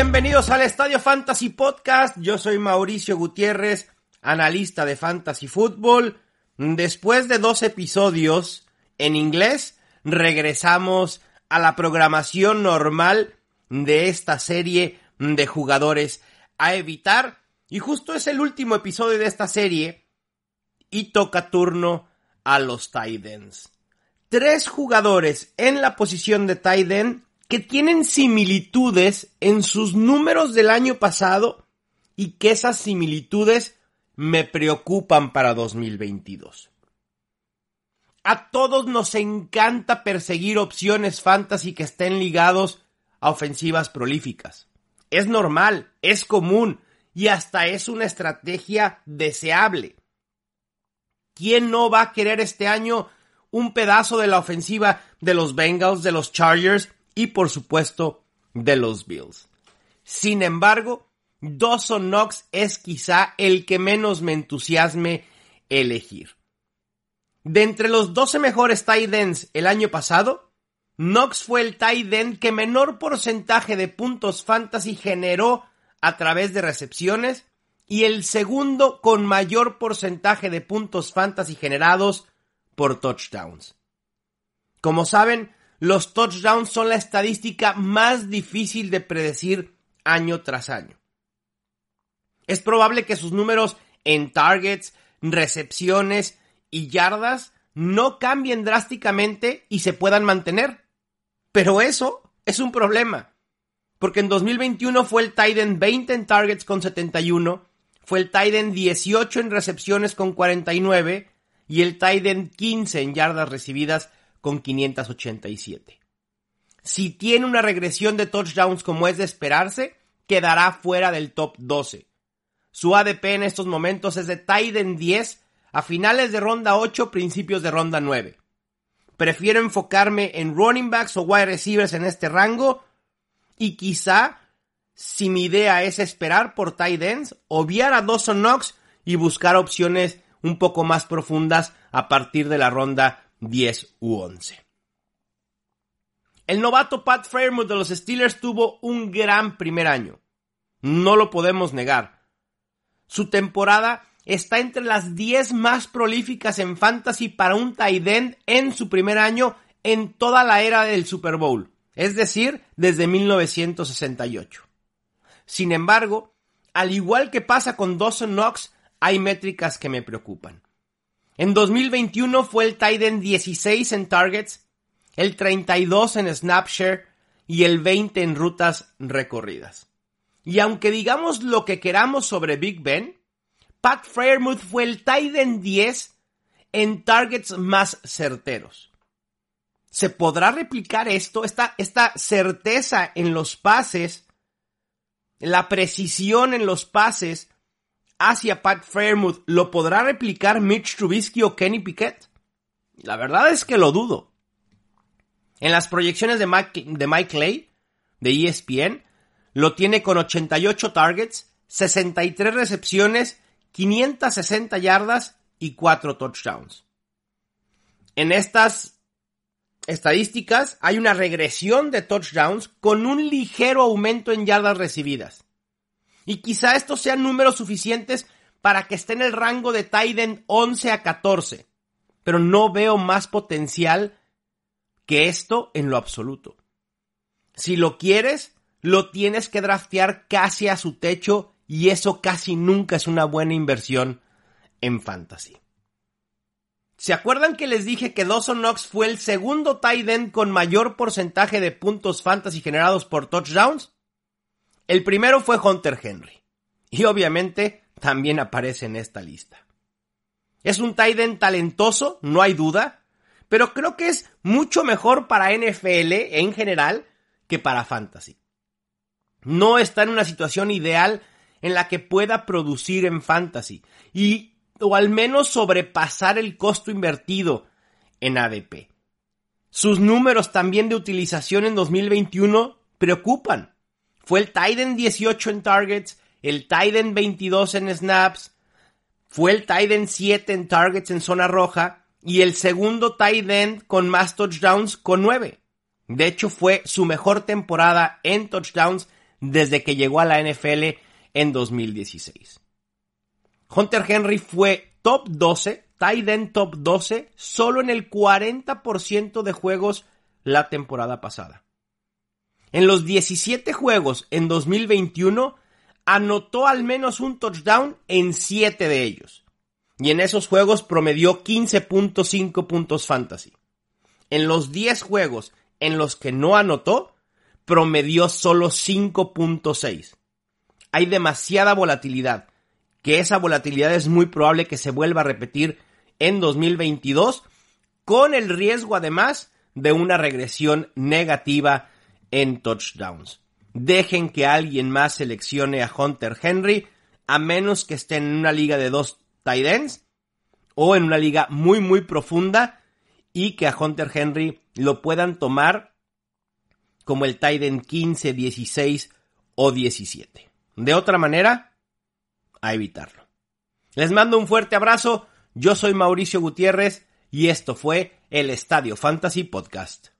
Bienvenidos al Estadio Fantasy Podcast. Yo soy Mauricio Gutiérrez, analista de Fantasy Football. Después de dos episodios en inglés, regresamos a la programación normal de esta serie de jugadores a evitar. Y justo es el último episodio de esta serie y toca turno a los Titans. Tres jugadores en la posición de Titan que tienen similitudes en sus números del año pasado y que esas similitudes me preocupan para 2022. A todos nos encanta perseguir opciones fantasy que estén ligados a ofensivas prolíficas. Es normal, es común y hasta es una estrategia deseable. ¿Quién no va a querer este año un pedazo de la ofensiva de los Bengals, de los Chargers y por supuesto de los Bills? Sin embargo, Dawson Knox es quizá el que menos me entusiasme elegir. De entre los 12 mejores tight ends el año pasado, Knox fue el tight end que menor porcentaje de puntos fantasy generó a través de recepciones y el segundo con mayor porcentaje de puntos fantasy generados por touchdowns. Como saben, los touchdowns son la estadística más difícil de predecir año tras año. Es probable que sus números en targets, recepciones y yardas no cambien drásticamente y se puedan mantener. Pero eso es un problema. Porque en 2021 fue el Titan 20 en targets con 71, fue el Titan 18 en recepciones con 49 y el Titan 15 en yardas recibidas con 587. Si tiene una regresión de touchdowns como es de esperarse, quedará fuera del top 12. Su ADP en estos momentos es de Titan 10 a finales de ronda 8, principios de ronda 9. Prefiero enfocarme en running backs o wide receivers en este rango y quizá si mi idea es esperar por tight ends, obviar a Dawson Knox y buscar opciones un poco más profundas a partir de la ronda 10 u 11. El novato Pat Fairmouth de los Steelers tuvo un gran primer año. No lo podemos negar. Su temporada está entre las 10 más prolíficas en fantasy para un tight end en su primer año en toda la era del Super Bowl, es decir, desde 1968. Sin embargo, al igual que pasa con Dawson Knox, hay métricas que me preocupan. En 2021 fue el tight end 16 en targets, el 32 en snapshare y el 20 en rutas recorridas. Y aunque digamos lo que queramos sobre Big Ben, Pat Fairmouth fue el Titan 10 en targets más certeros. ¿Se podrá replicar esto? Esta, esta certeza en los pases, la precisión en los pases hacia Pat Fairmouth, ¿lo podrá replicar Mitch Trubisky o Kenny Piquet? La verdad es que lo dudo. En las proyecciones de Mike, de Mike Clay, de ESPN, lo tiene con 88 targets, 63 recepciones 560 yardas y 4 touchdowns. En estas estadísticas hay una regresión de touchdowns con un ligero aumento en yardas recibidas. Y quizá estos sean números suficientes para que esté en el rango de Tiden 11 a 14. Pero no veo más potencial que esto en lo absoluto. Si lo quieres, lo tienes que draftear casi a su techo y eso casi nunca es una buena inversión en fantasy. ¿Se acuerdan que les dije que Dawson Knox fue el segundo tight con mayor porcentaje de puntos fantasy generados por touchdowns? El primero fue Hunter Henry. Y obviamente también aparece en esta lista. Es un tight talentoso, no hay duda, pero creo que es mucho mejor para NFL en general que para fantasy. No está en una situación ideal en la que pueda producir en fantasy y o al menos sobrepasar el costo invertido en ADP. Sus números también de utilización en 2021 preocupan. Fue el Titan 18 en targets, el Titan 22 en snaps, fue el Titan 7 en targets en zona roja y el segundo tight con más touchdowns con 9. De hecho, fue su mejor temporada en touchdowns desde que llegó a la NFL en 2016. Hunter Henry fue top 12, tight end top 12, solo en el 40% de juegos la temporada pasada. En los 17 juegos en 2021, anotó al menos un touchdown en 7 de ellos. Y en esos juegos promedió 15.5 puntos fantasy. En los 10 juegos en los que no anotó, promedió solo 5.6. Hay demasiada volatilidad, que esa volatilidad es muy probable que se vuelva a repetir en 2022, con el riesgo además de una regresión negativa en touchdowns. Dejen que alguien más seleccione a Hunter Henry, a menos que estén en una liga de dos tight ends o en una liga muy muy profunda y que a Hunter Henry lo puedan tomar como el tight end 15, 16 o 17. De otra manera, a evitarlo. Les mando un fuerte abrazo. Yo soy Mauricio Gutiérrez y esto fue el Estadio Fantasy Podcast.